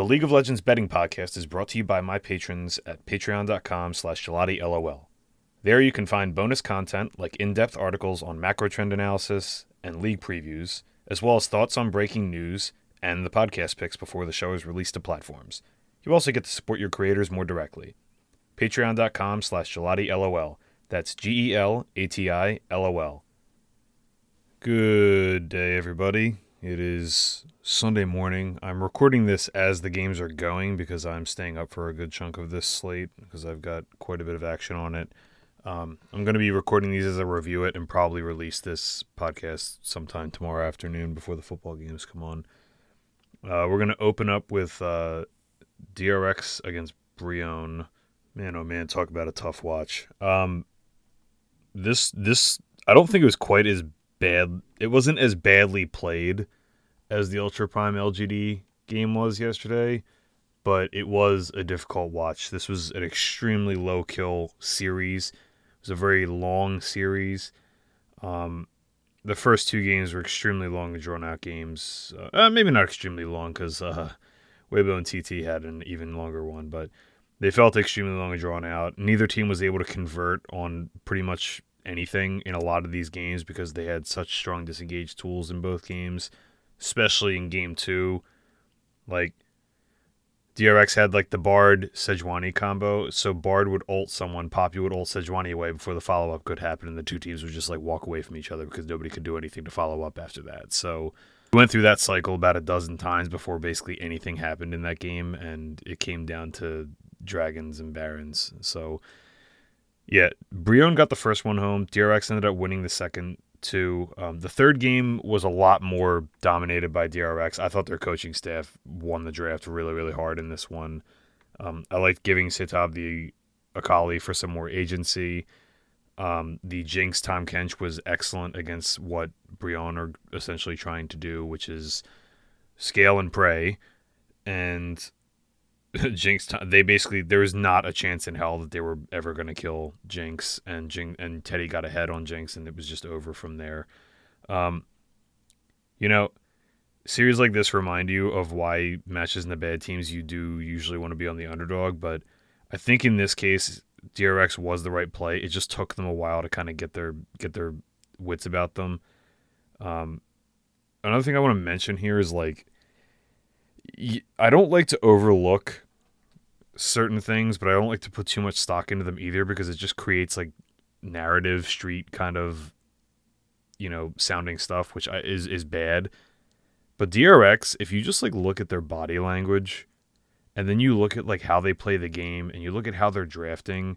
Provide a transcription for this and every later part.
The League of Legends betting podcast is brought to you by my patrons at patreon.com slash Lol. There you can find bonus content like in-depth articles on macro trend analysis and league previews, as well as thoughts on breaking news and the podcast picks before the show is released to platforms. You also get to support your creators more directly. Patreon.com slash Lol. That's G E L A T I L O L. Good day, everybody. It is Sunday morning. I'm recording this as the games are going because I'm staying up for a good chunk of this slate because I've got quite a bit of action on it. Um, I'm going to be recording these as I review it and probably release this podcast sometime tomorrow afternoon before the football games come on. Uh, we're going to open up with uh, DRX against Brion. Man, oh man, talk about a tough watch. Um, this this I don't think it was quite as bad. It wasn't as badly played as the Ultra Prime LGD game was yesterday, but it was a difficult watch. This was an extremely low kill series. It was a very long series. Um, the first two games were extremely long and drawn out games. Uh, uh maybe not extremely long because uh, Weibo and TT had an even longer one, but they felt extremely long and drawn out. Neither team was able to convert on pretty much anything in a lot of these games because they had such strong disengaged tools in both games, especially in game two. Like DRX had like the Bard Sejuani combo, so Bard would ult someone, Poppy would ult Sejuani away before the follow up could happen, and the two teams would just like walk away from each other because nobody could do anything to follow up after that. So we went through that cycle about a dozen times before basically anything happened in that game, and it came down to dragons and barons. So yeah, Brion got the first one home. DRX ended up winning the second two. Um, the third game was a lot more dominated by DRX. I thought their coaching staff won the draft really, really hard in this one. Um, I liked giving SeTab the Akali for some more agency. Um, the Jinx Tahm Kench was excellent against what Brion are essentially trying to do, which is scale and pray. And Jinx, they basically there was not a chance in hell that they were ever going to kill Jinx, and Jinx and Teddy got ahead on Jinx, and it was just over from there. Um, you know, series like this remind you of why matches in the bad teams you do usually want to be on the underdog, but I think in this case DRX was the right play. It just took them a while to kind of get their get their wits about them. Um, another thing I want to mention here is like I don't like to overlook certain things, but I don't like to put too much stock into them either because it just creates like narrative street kind of you know sounding stuff, which is is bad. But DRX, if you just like look at their body language, and then you look at like how they play the game, and you look at how they're drafting,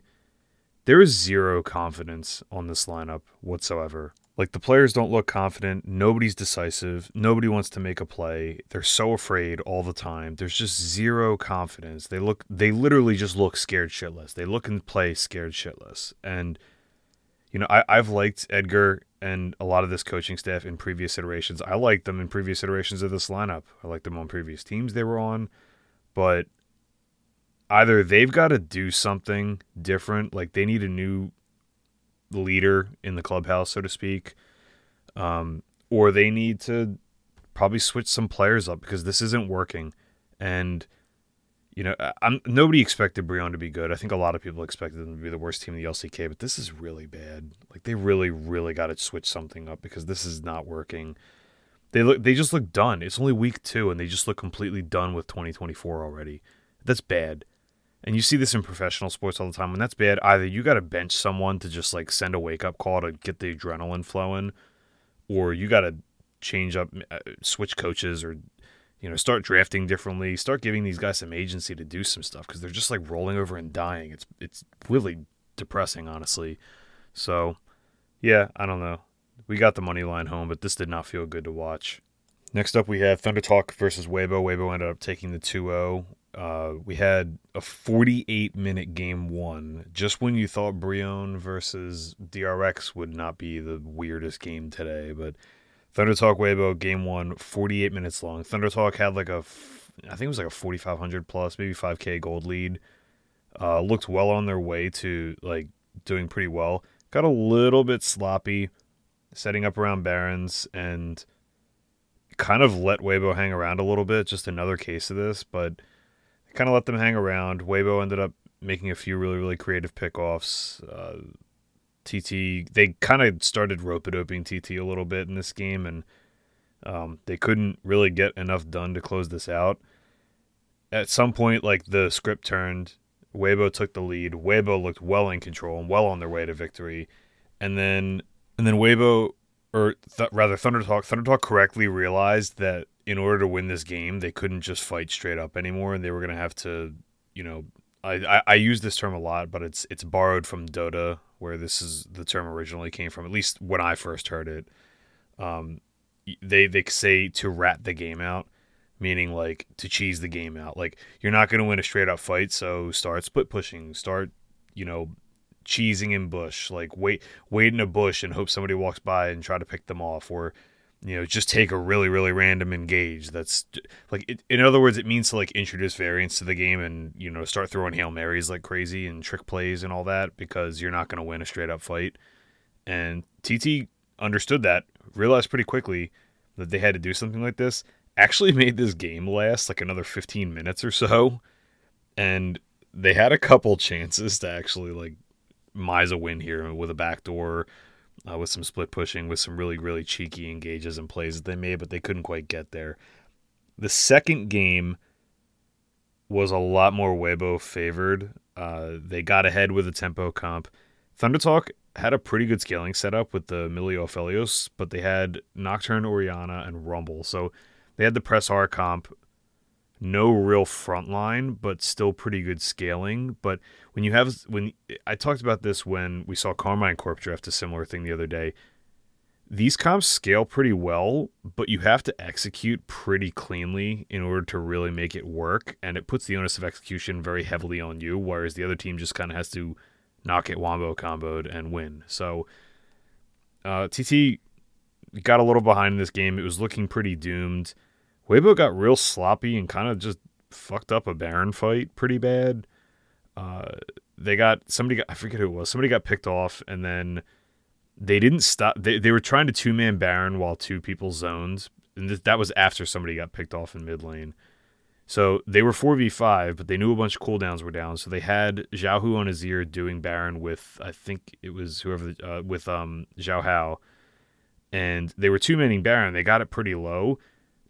there is zero confidence on this lineup whatsoever. Like the players don't look confident. Nobody's decisive. Nobody wants to make a play. They're so afraid all the time. There's just zero confidence. They look they literally just look scared shitless. They look and play scared shitless. And you know, I, I've liked Edgar and a lot of this coaching staff in previous iterations. I liked them in previous iterations of this lineup. I liked them on previous teams they were on. But either they've got to do something different, like they need a new leader in the clubhouse, so to speak, um, or they need to probably switch some players up because this isn't working. And you know, I'm nobody expected Brion to be good. I think a lot of people expected them to be the worst team in the LCK, but this is really bad. Like they really, really got to switch something up because this is not working. They look, they just look done. It's only week two, and they just look completely done with 2024 already. That's bad and you see this in professional sports all the time when that's bad. Either you got to bench someone to just like send a wake up call to get the adrenaline flowing or you got to change up uh, switch coaches or you know start drafting differently start giving these guys some agency to do some stuff because they're just like rolling over and dying. It's it's really depressing honestly. So yeah i don't know. We got the money line home but this did not feel good to watch. Next up, we have Thunder Talk versus Weibo. Weibo ended up taking the 2 0. Uh, we had a 48 minute game one. Just when you thought Brion versus DRX would not be the weirdest game today, but Thunder Talk Weibo game one, 48 minutes long. Thunder Talk had like a, I think it was like a 4,500 plus, maybe 5K gold lead. Uh, looked well on their way to like doing pretty well. Got a little bit sloppy setting up around Barons and kind of let Weibo hang around a little bit. Just another case of this, but kind of let them hang around. Weibo ended up making a few really really creative pickoffs. Uh, TT they kind of started rope it opening TT a little bit in this game, and um, they couldn't really get enough done to close this out. At some point, like the script turned, Weibo took the lead. Weibo looked well in control and well on their way to victory, and then and then Weibo or th- rather Thunder Talk Thunder Talk correctly realized that in order to win this game, they couldn't just fight straight up anymore, and they were going to have to, you know, I, I, I use this term a lot, but it's it's borrowed from Dota, where this is the term originally came from. At least when I first heard it, um, they they say to rat the game out, meaning like to cheese the game out. Like you're not going to win a straight up fight, so start split pushing, start you know cheesing in bush, like wait wait in a bush and hope somebody walks by and try to pick them off, or you know just take a really really random engage. That's like it, in other words, it means to like introduce variance to the game and you know start throwing hail marys like crazy and trick plays and all that because you're not going to win a straight up fight. And TT understood that, realized pretty quickly that they had to do something like this. Actually made this game last like another 15 minutes or so, and they had a couple chances to actually like Miza win here with a backdoor, uh, with some split pushing, with some really, really cheeky engages and plays that they made, but they couldn't quite get there. The second game was a lot more Weibo favored. Uh, they got ahead with a tempo comp. Thunder Talk had a pretty good scaling setup with the Milio Aphelios, but they had Nocturne, Orianna and Rumble. So they had the press R comp no real front line, but still pretty good scaling. But when you have when I talked about this when we saw Karmine Corp draft a similar thing the other day, these comps scale pretty well, but you have to execute pretty cleanly in order to really make it work, and it puts the onus of execution very heavily on you, whereas the other team just kind of has to knock it wombo comboed and win. So uh, TT got a little behind in this game. It was looking pretty doomed. Weibo got real sloppy and kind of just fucked up a Baron fight pretty bad. Uh, they got somebody got I forget who it was. Somebody got picked off and then they didn't stop. They they were trying to two man Baron while two people zoned, and th- that was after somebody got picked off in mid lane. So they were four v five, but they knew a bunch of cooldowns were down. So they had Xiaohu on his ear doing Baron with I think it was whoever uh, with um Xiao Hao, and they were two manning Baron. They got it pretty low,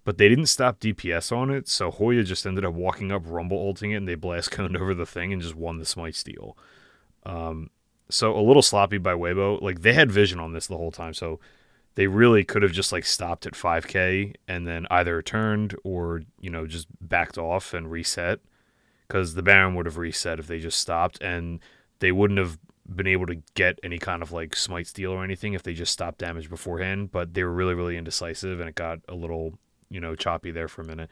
but they didn't stop DPS on it, so Hoya just ended up walking up, rumble ulting it, and they blast coned over the thing and just won the smite steal. Um, so a little sloppy by Weibo. Like they had vision on this the whole time, so they really could have just like stopped at 5k and then either turned or you know just backed off and reset because the Baron would have reset if they just stopped and they wouldn't have been able to get any kind of like smite steal or anything if they just stopped damage beforehand but they were really really indecisive and it got a little you know, choppy there for a minute.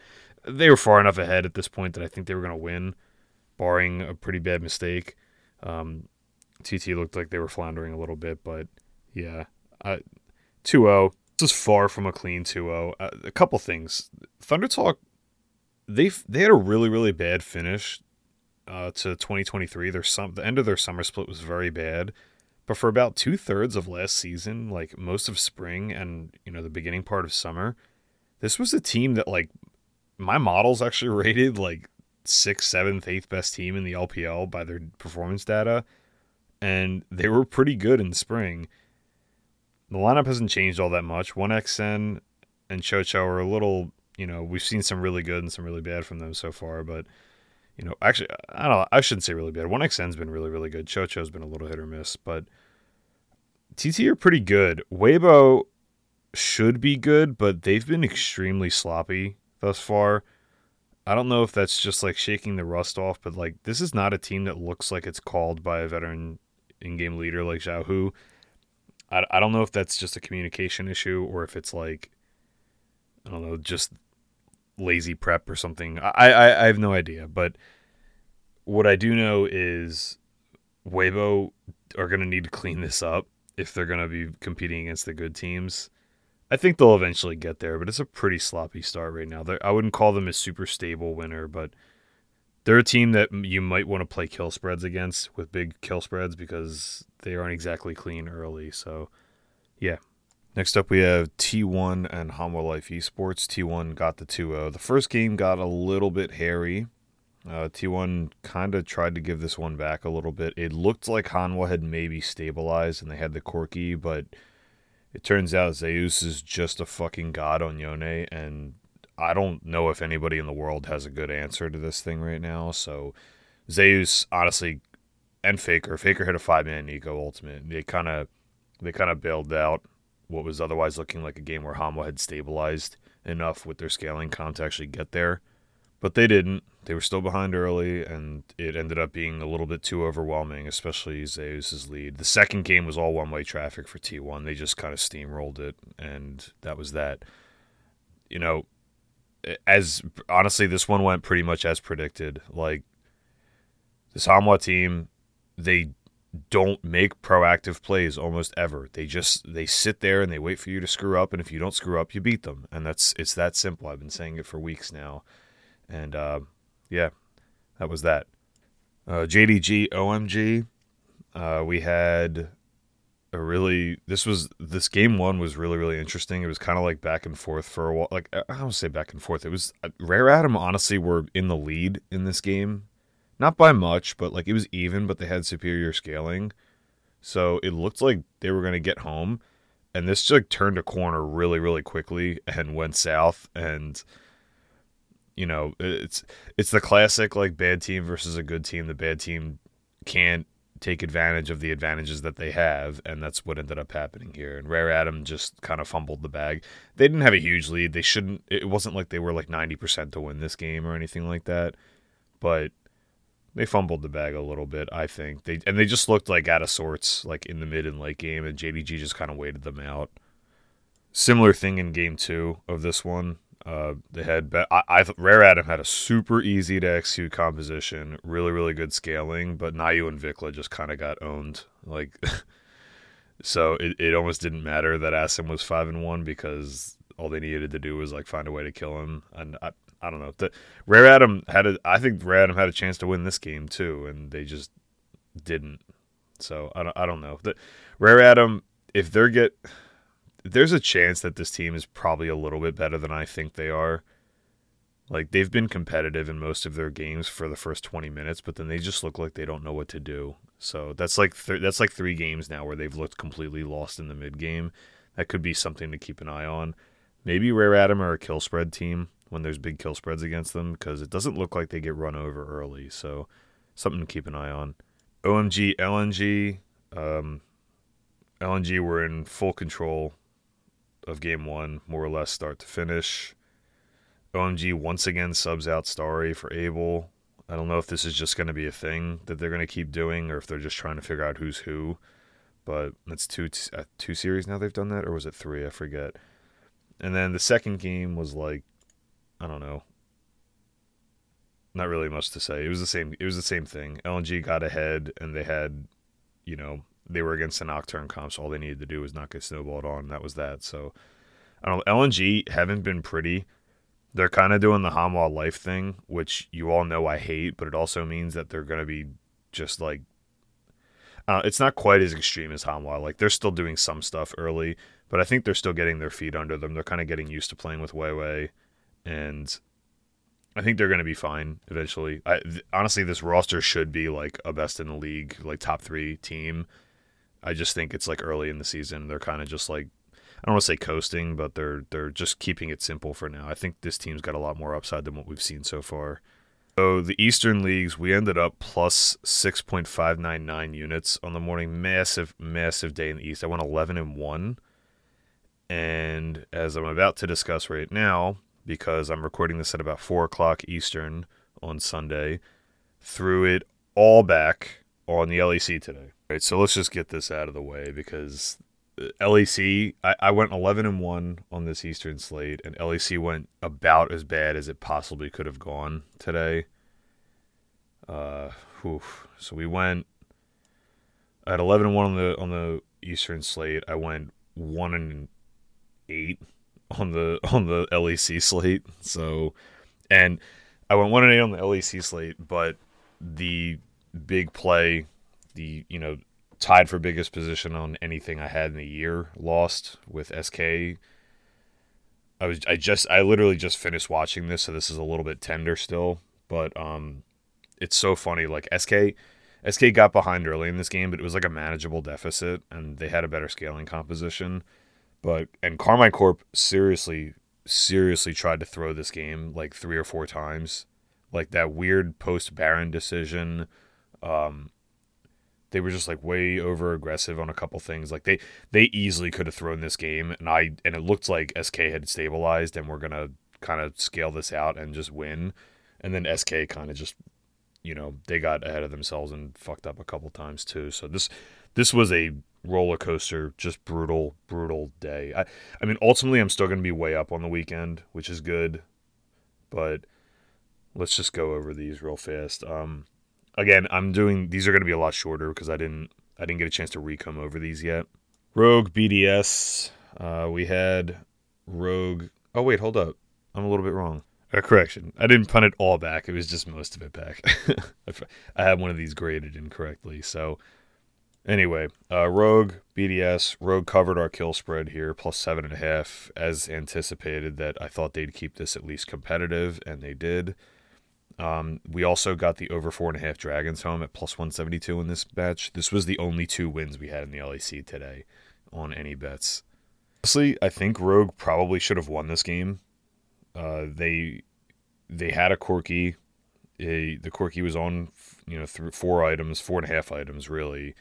They were far enough ahead at this point that I think they were going to win, barring a pretty bad mistake. Um, TT looked like they were floundering a little bit, but yeah, uh, 2-0. This is far from a clean 2-0. Uh, a couple things. Thunder Talk, they they had a really really bad finish uh, to 2023. Their some the end of their summer split was very bad, but for about two thirds of last season, like most of spring and you know the beginning part of summer, this was a team that like my models actually rated like sixth, seventh, eighth best team in the LPL by their performance data, and they were pretty good in spring. The lineup hasn't changed all that much. One XN and Chocho are a little, you know, we've seen some really good and some really bad from them so far, but you know, actually, I don't know, I shouldn't say really bad. One XN's been really, really good. Chocho's been a little hit or miss, but TT are pretty good. Weibo should be good, but they've been extremely sloppy thus far. I don't know if that's just like shaking the rust off, but like this is not a team that looks like it's called by a veteran in-game leader like Xiaohu. I, I don't know if that's just a communication issue or if it's like I don't know, just lazy prep or something. I, I, I have no idea, but what I do know is Weibo are going to need to clean this up if they're going to be competing against the good teams. I think they'll eventually get there, but it's a pretty sloppy start right now. They're, I wouldn't call them a super stable winner, but they're a team that you might want to play kill spreads against with big kill spreads because they aren't exactly clean early. So, yeah, Next up, we have T1 and Hanwha Life Esports. T1 got the 2 0. The first game got a little bit hairy. Uh, T1 kind of tried to give this one back a little bit. It looked like Hanwha had maybe stabilized and they had the Corki, but it turns out Zeus is just a fucking god on Yone, and I don't know if anybody in the world has a good answer to this thing right now. So Zeus, honestly, and Faker. Faker hit a five man Neeko ultimate. They kind of they kind of bailed out what was otherwise looking like a game where Hanwha had stabilized enough with their scaling comp to actually get there. But they didn't. They were still behind early, and it ended up being a little bit too overwhelming, especially Zeus's lead. The second game was all one way traffic for T1. They just kind of steamrolled it, and that was that. You know, as honestly, this one went pretty much as predicted. Like, this Hanwha team, they don't make proactive plays almost ever. They just they sit there and they wait for you to screw up, and if you don't screw up, you beat them, and that's it's that simple. I've been saying it for weeks now, and uh, yeah, that was that. Uh, JDG OMG, uh, we had a really this was this game one was really really interesting. It was kind of like back and forth for a while. Like I don't say back and forth. It was uh, Rare Atom honestly were in the lead in this game not by much, but like it was even, but they had superior scaling. So it looked like they were to get home. And this just like, turned a corner really, really quickly and went south. And, you know, it's it's the classic like bad team versus a good team. The bad team can't take advantage of the advantages that they have, and that's what ended up happening here. And Rare Atom just kind of fumbled the bag. They didn't have a huge lead. They shouldn't. It wasn't like they were like ninety percent to win this game or anything like that. But they fumbled the bag a little bit, I think. They and they just looked like out of sorts, like in the mid and late game, and JDG just kind of waited them out. Similar thing in game two of this one. Uh, they had be- I, I Rare Atom had a super easy to execute composition, really really good scaling, but Naiyou and VicLa just kind of got owned. Like, so it, it almost didn't matter that Assum was five and one because all they needed to do was like find a way to kill him. And I, I don't know. The, Rare Atom had a. I think Rare Atom had a chance to win this game too, and they just didn't. So I don't. I don't know. The Rare Atom if they're get, there's a chance that this team is probably a little bit better than I think they are. Like they've been competitive in most of their games for the first 20 minutes, but then they just look like they don't know what to do. So that's like th- that's like three games now where they've looked completely lost in the mid game. That could be something to keep an eye on. Maybe Rare Atom are a kill spread team when there's big kill spreads against them because it doesn't look like they get run over early. So something to keep an eye on. OMG, LNG, um, LNG were in full control of game one, more or less start to finish. OMG once again subs out Starry for Abel. I don't know if this is just going to be a thing that they're going to keep doing or if they're just trying to figure out who's who. But it's two uh, two series now they've done that, or was it three? I forget. And then the second game was like I don't know. Not really much to say. It was the same. It was the same thing. LNG got ahead, and they had, you know, they were against the Nocturne comps. all they needed to do was not get snowballed on. That was that. So, I don't know. LNG haven't been pretty. They're kind of doing the Hanwha life thing, which you all know I hate, but it also means that they're going to be just like uh, it's not quite as extreme as Hanwha. Like they're still doing some stuff early, but I think they're still getting their feet under them. They're kind of getting used to playing with Weiwei and I think they're going to be fine eventually. I, th- honestly, this roster should be like a best in the league, like top three team. I just think it's like early in the season. They're kind of just like I don't want to say coasting, but they're they're just keeping it simple for now. I think this team's got a lot more upside than what we've seen so far. So the Eastern leagues, we ended up plus six point five nine nine units on the morning. Massive, massive day in the East. I went eleven and one, and as I'm about to discuss right now, because I'm recording this at about 4 o'clock Eastern on Sunday. Threw it all back on the LEC today. Right, so let's just get this out of the way because LEC, I, I went 11 and 1 on this Eastern slate, and LEC went about as bad as it possibly could have gone today. Uh. So we went at 11 and 1 on the on the Eastern slate. I went 1 and 8 on the on the LEC slate. So, and I went one and eight on the LEC slate, but the big play, the you know tied for biggest position on anything I had in the year. Lost with SK. I was I just I literally just finished watching this, so this is a little bit tender still, but um, it's so funny. Like SK, SK got behind early in this game, but it was like a manageable deficit, and they had a better scaling composition. But and Karmine Corp seriously seriously tried to throw this game like three or four times, like that weird post Baron decision. Um, they were just like way over aggressive on a couple things. Like they they easily could have thrown this game, and I and it looked like SK had stabilized and we're gonna kind of scale this out and just win. And then SK kind of just, you know, they got ahead of themselves and fucked up a couple times too. So this this was a roller coaster, just brutal, brutal day. I I mean, ultimately, I'm still gonna be way up on the weekend, which is good, but let's just go over these real fast. Um, again, I'm doing these are going to be a lot shorter because I didn't I didn't get a chance to recome over these yet. Rogue BDS. Uh, we had Rogue. Oh wait, hold up. I'm a little bit wrong. A correction. I didn't punt it all back. It was just most of it back. I had one of these graded incorrectly. So anyway, uh, Rogue BDS. Rogue covered our kill spread here, plus seven and a half, as anticipated. That I thought they'd keep this at least competitive, and they did. Um, we also got the over four and a half Dragons home at plus 172 in this batch. This was the only two wins we had in the LEC today on any bets. Honestly, I think Rogue probably should have won this game. Uh, they they had a Corki. A, the Corki was on, you know, through four items, four and a half items really,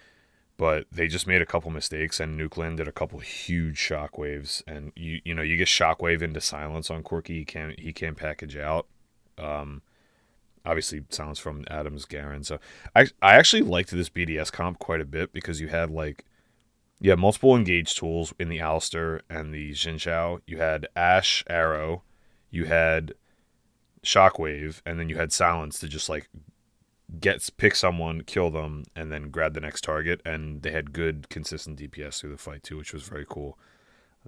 but they just made a couple mistakes and Nukeland did a couple huge shockwaves. And you you know you get shockwave into silence on Corki, he can't he can't package out. Um, obviously sounds from Adams Garen. So I I actually liked this BDS comp quite a bit because you had like you had multiple engage tools in the Alistar and the Xin Zhao. You had Ashe Arrow, you had Shockwave, and then you had Silence to just like get pick someone, kill them, and then grab the next target. And they had good consistent DPS through the fight too, which was very cool.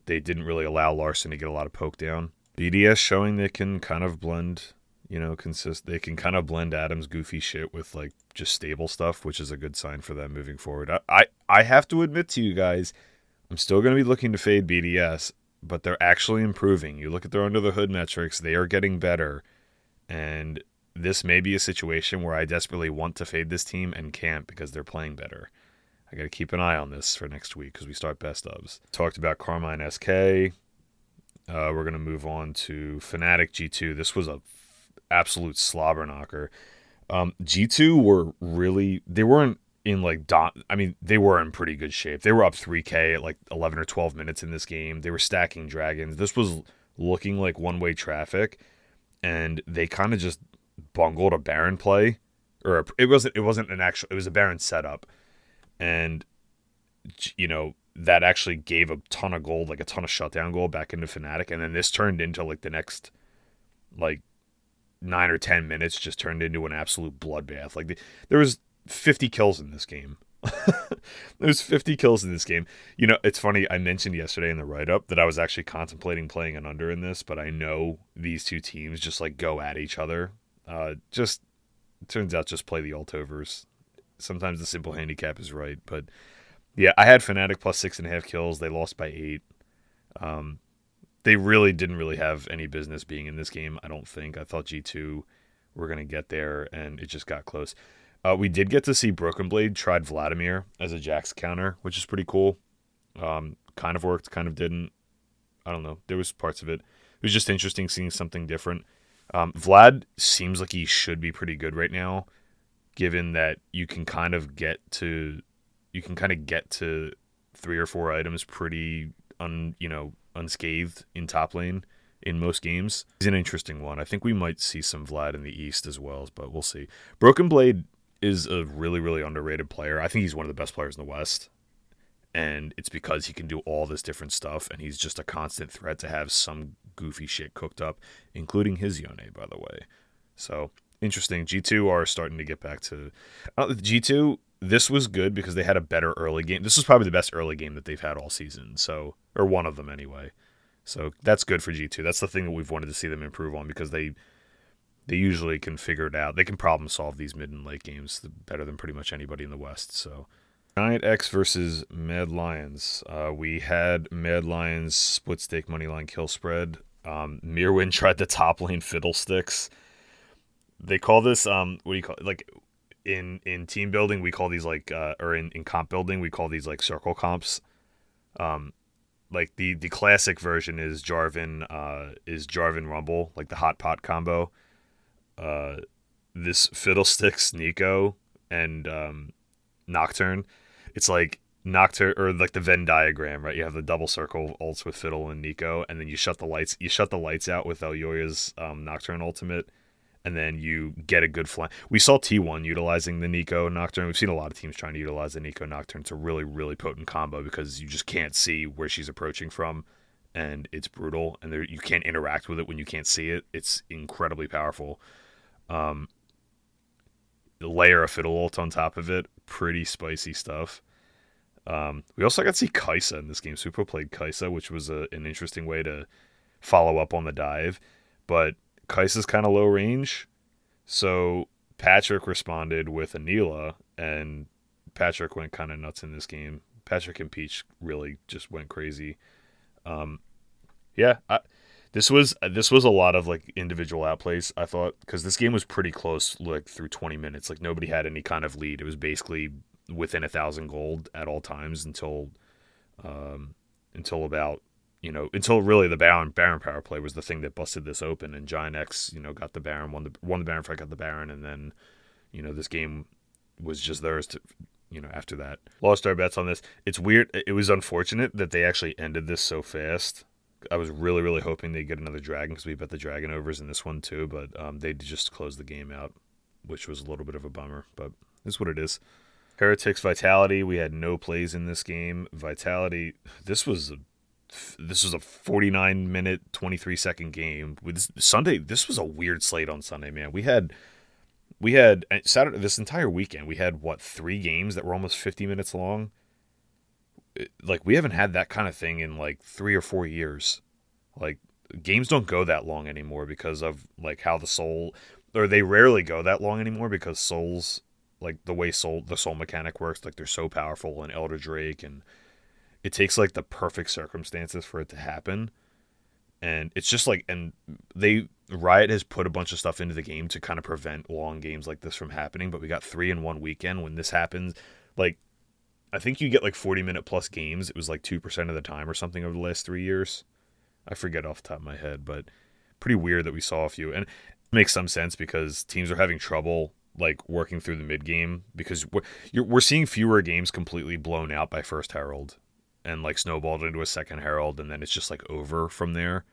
They didn't really allow Larssen to get a lot of poke down. BDS showing they can kind of blend you know, consist they can kind of blend Adam's goofy shit with like just stable stuff, which is a good sign for them moving forward. I I, I have to admit to you guys, I'm still going to be looking to fade BDS, but they're actually improving. You look at their under the hood metrics, they are getting better. And this may be a situation where I desperately want to fade this team and can't because they're playing better. I got to keep an eye on this for next week because we start best ofs. Talked about Karmine SK. Uh, we're going to move on to Fnatic G2. This was a absolute slobber knocker. Um, G2 were really they weren't in like dot I mean they were in pretty good shape. They were up 3k at like 11 or 12 minutes in this game. They were stacking dragons. This was looking like one-way traffic and they kind of just bungled a Baron play or a, it wasn't it wasn't an actual it was a Baron setup and you know that actually gave a ton of gold like a ton of shutdown gold back into Fnatic and then this turned into like the next like nine or ten minutes just turned into an absolute bloodbath. Like the, there was 50 kills in this game. There's 50 kills in this game. You know, it's funny. I mentioned yesterday in the write up that I was actually contemplating playing an under in this, but I know these two teams just like go at each other. Uh, just turns out just play the altovers. Sometimes the simple handicap is right, but yeah, I had Fnatic plus six and a half kills. They lost by eight. Um, they really didn't really have any business being in this game. I don't think. I thought G two were gonna get there, and it just got close. Uh, we did get to see Broken Blade tried Vladimir as a Jax counter, which is pretty cool. Um, kind of worked, kind of didn't. I don't know. There was parts of it. It was just interesting seeing something different. Um, Vlad seems like he should be pretty good right now, given that you can kind of get to, you can kind of get to three or four items pretty un, you know, unscathed in top lane in most games. He's an interesting one. I think we might see some Vlad in the East as well, but we'll see. Broken Blade is a really, really underrated player. I think he's one of the best players in the West. And it's because he can do all this different stuff, and he's just a constant threat to have some goofy shit cooked up, including his Yone, by the way. So interesting. G2 are starting to get back to uh, G2 this was good because they had a better early game. This was probably the best early game that they've had all season. So, or one of them anyway. So that's good for G2. That's the thing that we've wanted to see them improve on because they they usually can figure it out. They can problem solve these mid and late games better than pretty much anybody in the West. So Giant X versus Mad Lions. Uh, we had Mad Lions split stake money line kill spread. Um, Myrwn tried the top lane fiddlesticks. They call this um, what do you call it? Like in in team building, we call these like uh, or in in comp building, we call these like circle comps. Um, like the the classic version is Jarvan uh is Jarvan Rumble like the hot pot combo. Uh, this fiddlesticks Neeko and um, Nocturne. It's like Nocturne or like the Venn diagram, right? You have the double circle ults with Fiddle and Neeko and then you shut the lights. You shut the lights out with Elyoya's um, Nocturne ultimate, and then you get a good fly. We saw T1 utilizing the Neeko Nocturne. We've seen a lot of teams trying to utilize the Neeko Nocturne. It's a really, really potent combo because you just can't see where she's approaching from, and it's brutal. And there, you can't interact with it when you can't see it. It's incredibly powerful. Um, layer a fiddle ult on top of it, pretty spicy stuff. Um, we also got to see Kai'Sa in this game. Supa played Kai'Sa, which was a, an interesting way to follow up on the dive. But Kai'Sa's kind of low range. So Patrik responded with Anila, and Patrik went kind of nuts in this game. Patrik and Peach really just went crazy. Um, yeah, I, this was this was a lot of like individual outplays. I thought because this game was pretty close, like through 20 minutes. Like nobody had any kind of lead. It was basically within a thousand gold at all times until, um, until about you know, until really the Baron Baron power play was the thing that busted this open, and Giant X, you know, got the Baron, won the won the Baron fight, got the Baron, and then, you know, this game was just theirs to, you know, after that. Lost our bets on this. It's weird. It was unfortunate that they actually ended this so fast. I was really, really hoping they'd get another dragon because we bet the dragon overs in this one too, but um, they just closed the game out, which was a little bit of a bummer. But it's what it is. Heretics Vitality. We had no plays in this game. Vitality. This was a this was a 49 minute 23 second game. With sunday this was a weird slate on sunday man. We had we had uh, saturday this entire weekend we had what three games that were almost 50 minutes long? Like we haven't had that kind of thing in like three or four years. Like games don't go that long anymore because of like how the soul or they rarely go that long anymore because souls like the way soul the soul mechanic works like they're so powerful and elder drake and it takes like the perfect circumstances for it to happen. And it's just like and they riot has put a bunch of stuff into the game to kind of prevent long games like this from happening but we got three in one weekend. When this happens like i think you get like 40 minute plus games. It was like 2% of the time or something over the last three years. I forget off the top of my head but pretty weird that we saw a few. And it makes some sense because teams are having trouble like working through the mid game because we're, we're seeing fewer games completely blown out by first herald and like snowballed into a second herald and then it's just like over from there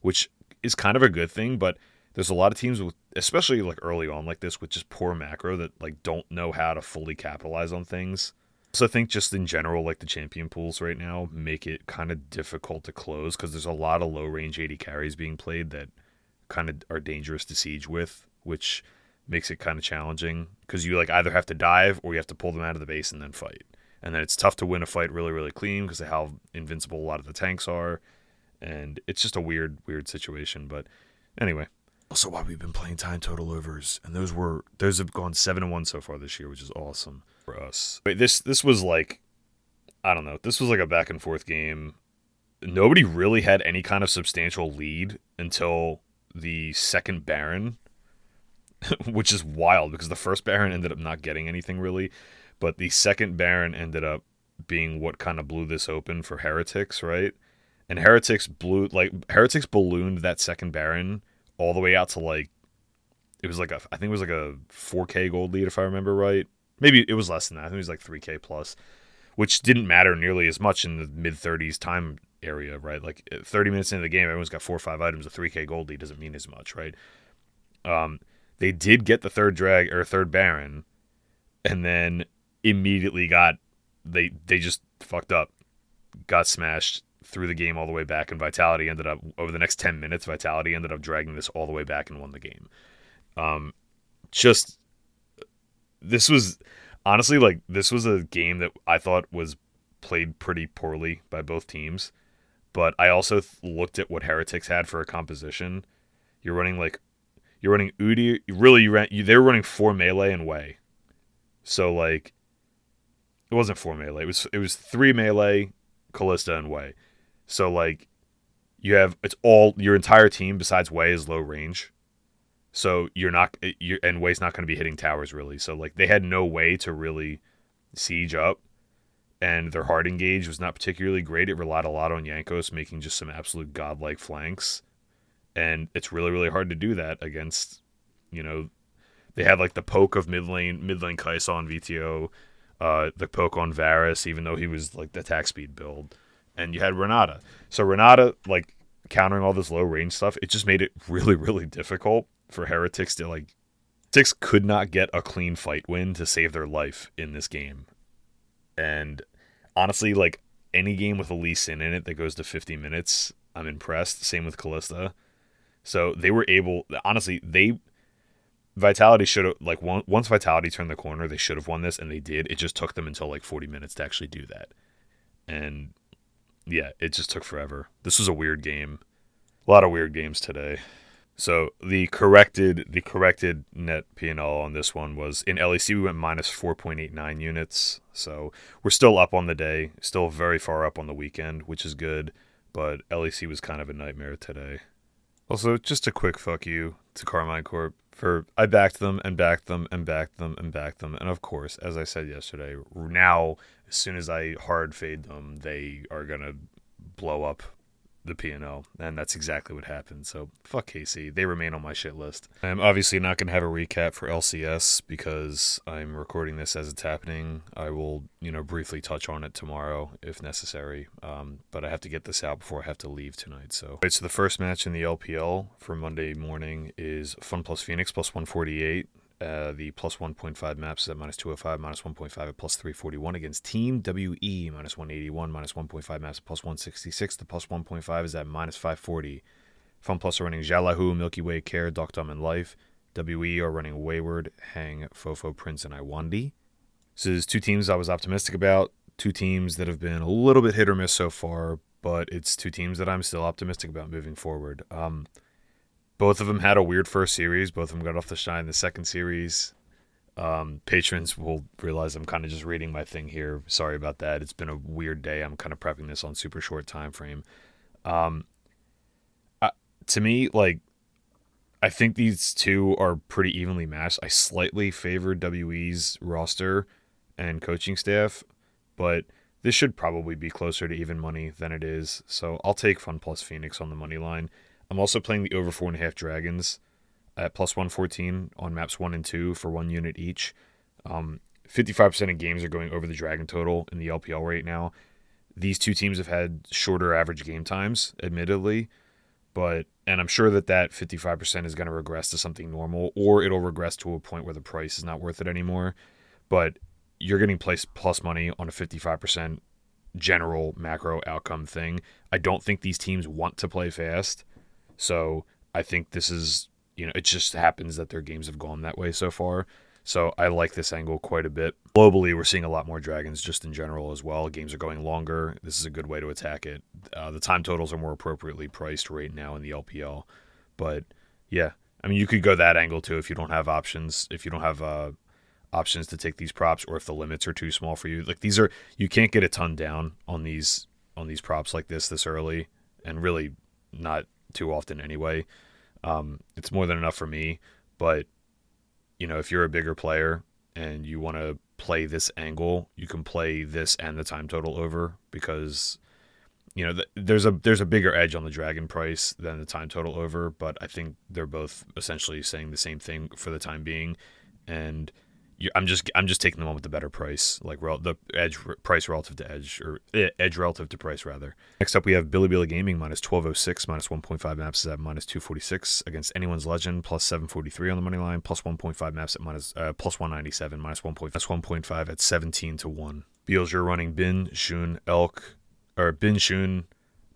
which is kind of a good thing but there's a lot of teams with especially like early on like this with just poor macro that like don't know how to fully capitalize on things. So i think just in general like the champion pools right now make it kind of difficult to close because there's a lot of low range 80 carries being played that kind of are dangerous to siege with which makes it kind of challenging because you like either have to dive or you have to pull them out of the base and then fight and then it's tough to win a fight really really clean because of how invincible a lot of the tanks are. And it's just a weird weird situation but anyway. Also why we've been playing time total overs and those were those have gone 7 and 1 so far this year which is awesome for us. Wait, this this was like i don't know this was like a back and forth game. Nobody really had any kind of substantial lead until the second baron which is wild because the first baron ended up not getting anything really but the second Baron ended up being what kind of blew this open for Heretics, right? And Heretics blew like Heretics ballooned that second Baron all the way out to like it was like a I think it was like a 4K gold lead if I remember right. Maybe it was less than that. I think it was like 3K plus, which didn't matter nearly as much in the mid 30s time area, right? Like 30 minutes into the game, everyone's got four or five items. A 3K gold lead doesn't mean as much, right? Um, they did get the third drag or third Baron, and then immediately got they they just fucked up, got smashed through the game all the way back, and Vitality ended up over the next ten minutes. Vitality ended up dragging this all the way back and won the game. Um, just this was honestly like this was a game that I thought was played pretty poorly by both teams, but I also th- looked at what Heretics had for a composition. You're running like you're running Udyr. Really, you ran. You, they were running four melee and way. So like it wasn't four melee. It was it was three melee, Kalista and Wei. So like you have it's all your entire team besides Wei is low range. So you're not eh, you and Wei's not going to be hitting towers really. So like they had no way to really siege up and their hard engage was not particularly great. It relied a lot on Jankos making just some absolute godlike flanks. And it's really, really hard to do that against, you know, they had like the poke of mid lane, mid lane Kai'Sa on Vetheo, uh, the poke on Varus, even though he was like the attack speed build. And you had Renata. So Renata, like countering all this low range stuff, it just made it really, really difficult for heretics to like Six could not get a clean fight win to save their life in this game. And honestly, like any game with a Lee Sin in it that goes to 50 minutes, I'm impressed. Same with Kalista. So they were able, honestly, they Vitality should have like once Vitality turned the corner, they should have won this, and they did. It just took them until like 40 minutes to actually do that, and yeah, it just took forever. This was a weird game. A lot of weird games today. So the corrected the corrected net P&L on this one was in LEC we went minus 4.89 units. So we're still up on the day, still very far up on the weekend, which is good, but LEC was kind of a nightmare today. Also, just a quick fuck you to Karmine Corp for I backed them and backed them and backed them and backed them. And of course, as I said yesterday, now as soon as I hard fade them, they are to blow up the P&L, and that's exactly what happened. So fuck KC. They remain on my shit list. I'm obviously not going to have a recap for LCS because I'm recording this as it's happening. I will, you know, briefly touch on it tomorrow if necessary, um, but I have to get this out before I have to leave tonight. So, right, so the first match in the LPL for Monday morning is Fun plus Phoenix plus 148. Uh, the plus 1.5 maps at minus 205, minus 1.5 at plus 341 against Team WE, minus 181, minus 1.5 maps at plus 166. The plus 1.5 is at minus 540. Fun Plus are running Xiaolaohu, Milky Way, Care, Deokdam, and Life. WE are running Wayward, Heng, Fofo, Prince, and Iwandy. So there's two teams I was optimistic about, two teams that have been a little bit hit or miss so far, but it's two teams that I'm still optimistic about moving forward. Um, both of them had a weird first series. Both of them got off the shine the second series. Um, patrons will realize I'm kind of just reading my thing here. Sorry about that. It's been a weird day. I'm kind of prepping this on super short time frame. Um, I, to me, like I think these two are pretty evenly matched. I slightly favor WE's roster and coaching staff, but this should probably be closer to even money than it is. So I'll take Fun Plus Phoenix on the money line. I'm also playing the over four and a half dragons at plus 114 on maps one and two for one unit each. Um, 55% of games are going over the dragon total in the LPL right now. These two teams have had shorter average game times, admittedly, but and I'm sure that that 55% is going to regress to something normal, or it'll regress to a point where the price is not worth it anymore. But you're getting plus money on a 55% general macro outcome thing. I don't think these teams want to play fast. So I think this is, you know, it just happens that their games have gone that way so far. So I like this angle quite a bit. Globally, we're seeing a lot more dragons just in general as well. Games are going longer. This is a good way to attack it. Uh, the time totals are more appropriately priced right now in the LPL. But yeah, I mean, you could go that angle too if you don't have options. If you don't have uh, options to take these props, or if the limits are too small for you. Like these are, you can't get a ton down on these on these props like this this early, and really not too often anyway. Um, it's more than enough for me. But you know, if you're a bigger player and you want to play this angle, you can play this and the time total over because you know there's a there's a bigger edge on the dragon price than the time total over. But I think they're both essentially saying the same thing for the time being, and I'm just I'm just taking the one with the better price, like the edge price relative to edge or eh, edge relative to price rather. Next up, we have Bilibili Gaming minus 1206, minus 1.5 maps at minus 246 against anyone's legend, plus 743 on the money line, plus 1.5 maps at minus, uh, plus 197, minus 1. Point, 1.5 at 17 to one. Beals, you're running Bin, Xun, Elk, or Bin, Xun,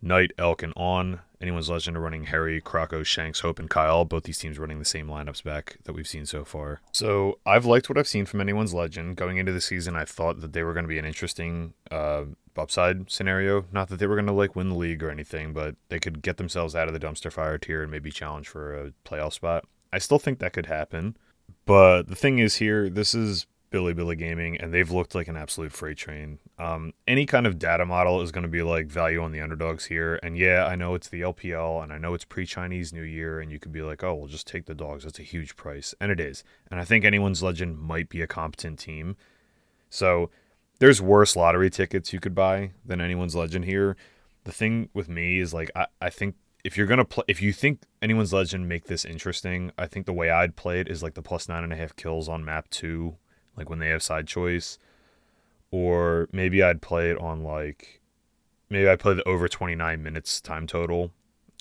Knight, Elk, and On. Anyone's Legend are running Hery, Croco, Shanks, Hope, and Kael. Both these teams running the same lineups back that we've seen so far. So I've liked what I've seen from Anyone's Legend. Going into the season, I thought that they were going to be an interesting uh, upside scenario. Not that they were going to like win the league or anything, but they could get themselves out of the dumpster fire tier and maybe challenge for a playoff spot. I still think that could happen. But the thing is here, this is Bilibili Gaming, and they've looked like an absolute freight train. Um, any kind of data model is going to be like value on the underdogs here. And yeah, I know it's the LPL, and I know it's pre Chinese New Year, and you could be like, oh, we'll just take the dogs. That's a huge price. And it is. And I think anyone's legend might be a competent team. So there's worse lottery tickets you could buy than anyone's legend here. The thing with me is like, I, I think if you're gonna play, if you think anyone's legend make this interesting, I think the way I'd play it is like the plus nine and a half kills on map two like when they have side choice. Or maybe I'd play it on like maybe I play the over 29 minutes time total.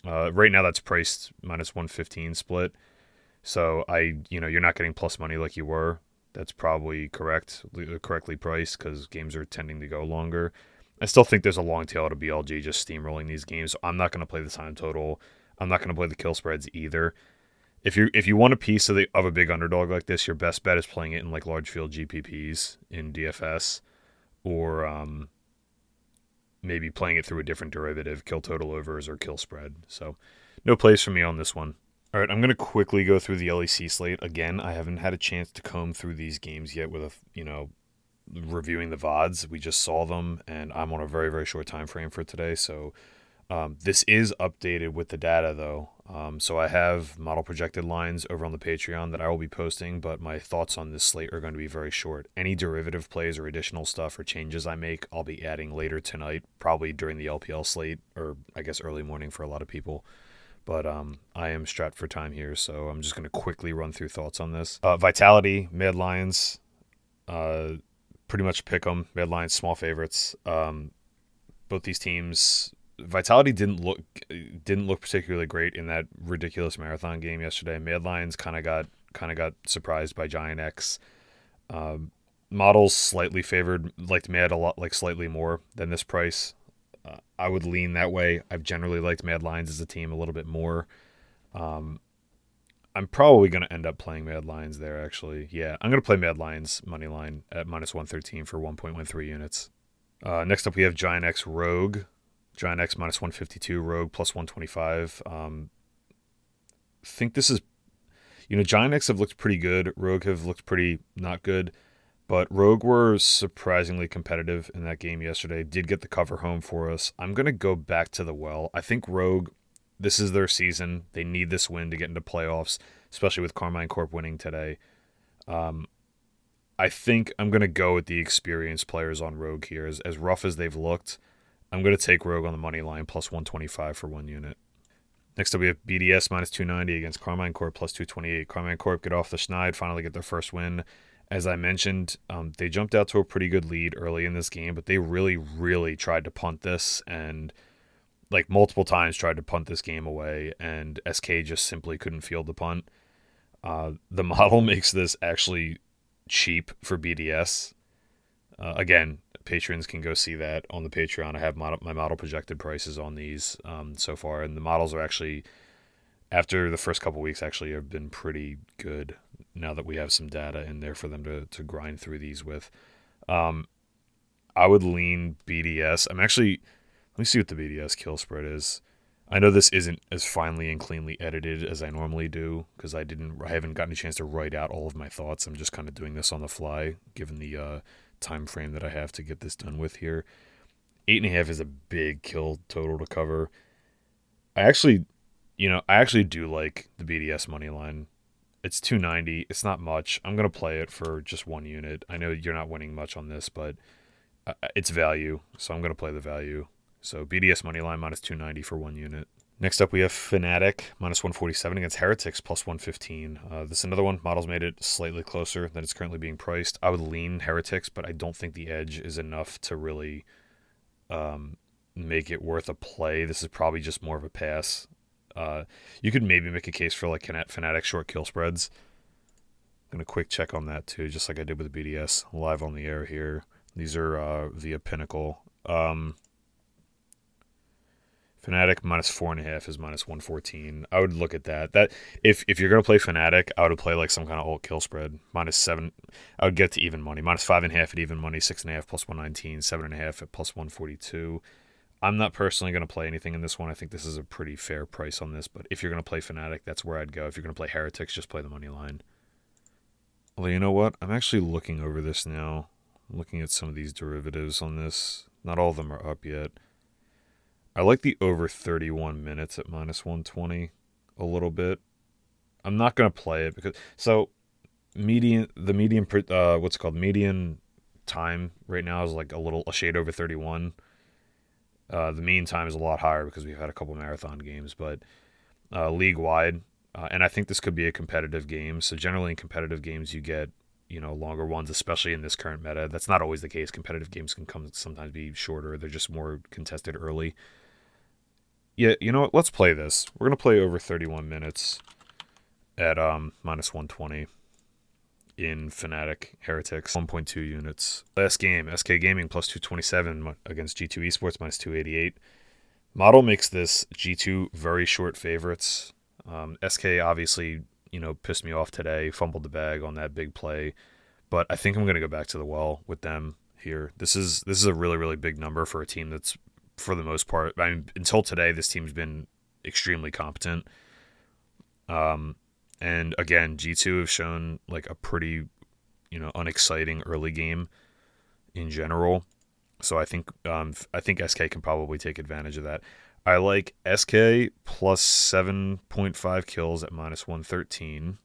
Uh, right now that's priced minus 115 split. So I, you know, you're not getting plus money like you were. That's probably correct, correctly priced because games are tending to go longer. I still think there's a long tail to BLG just steamrolling these games. So I'm not going to play the time total. I'm not going to play the kill spreads either if you if you want a piece of the of a big underdog like this, your best bet is playing it in like large field GPPs in DFS, or um, maybe playing it through a different derivative, kill total overs or kill spread. So, no plays for me on this one. All right, I'm going to quickly go through the LEC slate again. I haven't had a chance to comb through these games yet with a you know reviewing the vods. We just saw them, and I'm on a very very short time frame for today, so um, this is updated with the data though. Um, so I have model projected lines over on the Patreon that I will be posting, but my thoughts on this slate are going to be very short. Any derivative plays or additional stuff or changes I make, I'll be adding later tonight, probably during the LPL slate, or I guess early morning for a lot of people. But um, I am strapped for time here, so I'm just going to quickly run through thoughts on this. Uh, Vitality, Mad Lions, uh, pretty much pick them. Mad Lions, small favorites. Um, both these teams Vitality didn't look didn't look particularly great in that ridiculous marathon game yesterday. Mad Lions kind of got kind of got surprised by Giant X. Um, models slightly favored liked Mad a lot like slightly more than this price. Uh, I would lean that way. I've generally liked Mad Lions as a team a little bit more. Um, I'm probably going to end up playing Mad Lions there. Actually, yeah, I'm going to play Mad Lions money line at minus 113 for 1.13 units. Uh, next up, we have Giant X Rogue. Giant X minus 152, Rogue plus 125. Um, think this is, you know, Giant X have looked pretty good. Rogue have looked pretty not good. But Rogue were surprisingly competitive in that game yesterday. Did get the cover home for us. I'm going to go back to the well. I think Rogue, this is their season. They need this win to get into playoffs, especially with Karmine Corp winning today. Um, I think I'm going to go with the experienced players on Rogue here. As, as rough as they've looked, I'm going to take Rogue on the money line plus 125 for one unit. Next up, we have BDS minus 290 against Karmine Corp plus 228. Karmine Corp get off the schneid, finally get their first win. As I mentioned, um, they jumped out to a pretty good lead early in this game, but they really, really tried to punt this and, like, multiple times tried to punt this game away, and SK just simply couldn't field the punt. Uh, the model makes this actually cheap for BDS. Uh, again, patrons can go see that on the Patreon. I have my model projected prices on these um, so far, and the models are actually after the first couple weeks actually have been pretty good. Now that we have some data in there for them to to grind through these with, um, I would lean BDS. I'm actually let me see what the BDS kill spread is. I know this isn't as finely and cleanly edited as I normally do because I didn't I haven't gotten a chance to write out all of my thoughts. I'm just kind of doing this on the fly given the uh, time frame that I have to get this done with here. Eight and a half is a big kill total to cover. I actually, you know, I actually do like the BDS money line. It's 290. It's not much. I'm going to play it for just one unit. I know you're not winning much on this, but uh, it's value. So I'm going to play the value. So BDS money line minus 290 for one unit. Next up, we have Fnatic minus 147 against Heretics plus 115. Uh, this is another one. Models made it slightly closer than it's currently being priced. I would lean Heretics, but I don't think the edge is enough to really um, make it worth a play. This is probably just more of a pass. Uh, you could maybe make a case for like Fnatic short kill spreads. I'm going to quick check on that too, just like I did with the BDS. Live on the air here. These are uh, via Pinnacle. Um, Fnatic minus four and a half is minus one fourteen. I would look at that. That if if you're gonna play Fnatic, I would play like some kind of alt kill spread. Minus seven I would get to even money. Minus five and a half at even money, six and a half plus one nineteen, seven and a half at plus one forty two. I'm not personally gonna play anything in this one. I think this is a pretty fair price on this, but if you're gonna play Fnatic, that's where I'd go. If you're gonna play Heretics, just play the money line. Well, you know what? I'm actually looking over this now. I'm looking at some of these derivatives on this. Not all of them are up yet. I like the over 31 minutes at minus 120 a little bit. I'm not going to play it because so median the median uh what's called median time right now is like a little a shade over 31. Uh, the mean time is a lot higher because we've had a couple marathon games, but uh, league wide, uh, and I think this could be a competitive game. So generally in competitive games, you get you know longer ones, especially in this current meta. That's not always the case. Competitive games can come sometimes be shorter. They're just more contested early. Yeah, you know what? Let's play this. We're gonna play over 31 minutes at um minus 120 in Fnatic Heretics, 1.2 units. Last game, SK Gaming plus 227 against G2 Esports minus 288. Model makes this G2 very short favorites. Um, SK obviously, you know, pissed me off today, fumbled the bag on that big play, but I think I'm going to go back to the well with them here. This is this is a really really big number for a team that's for the most part. I mean, until today, this team's been extremely competent. Um, and again, G2 have shown like a pretty, you know, unexciting early game in general. So I think um, I think SK can probably take advantage of that. I like SK plus 7.5 kills at minus 113.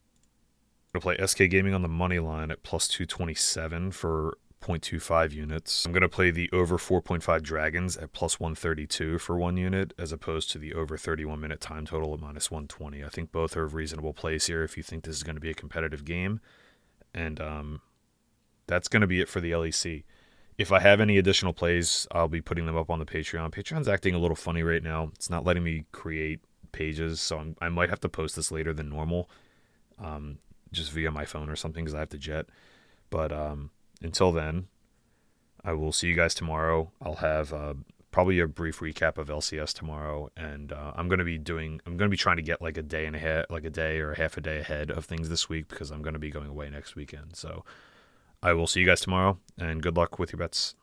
I'm going to play SK Gaming on the money line at plus 227 for 0.25 units. I'm going to play the over 4.5 Dragons at plus 132 for one unit, as opposed to the over 31 minute time total at minus 120. I think both are reasonable plays here if you think this is going to be a competitive game. And um, that's going to be it for the LEC. If I have any additional plays, I'll be putting them up on the Patreon. Patreon's acting a little funny right now. It's not letting me create pages, so I'm, i might have to post this later than normal, um, just via my phone or something because I have to jet. But um, until then, I will see you guys tomorrow. I'll have uh, probably a brief recap of LCS tomorrow, and uh, I'm going to be doing. I'm to be trying to get like a day and a half, like a day or a half a day ahead of things this week because I'm going to be going away next weekend. So I will see you guys tomorrow, and good luck with your bets.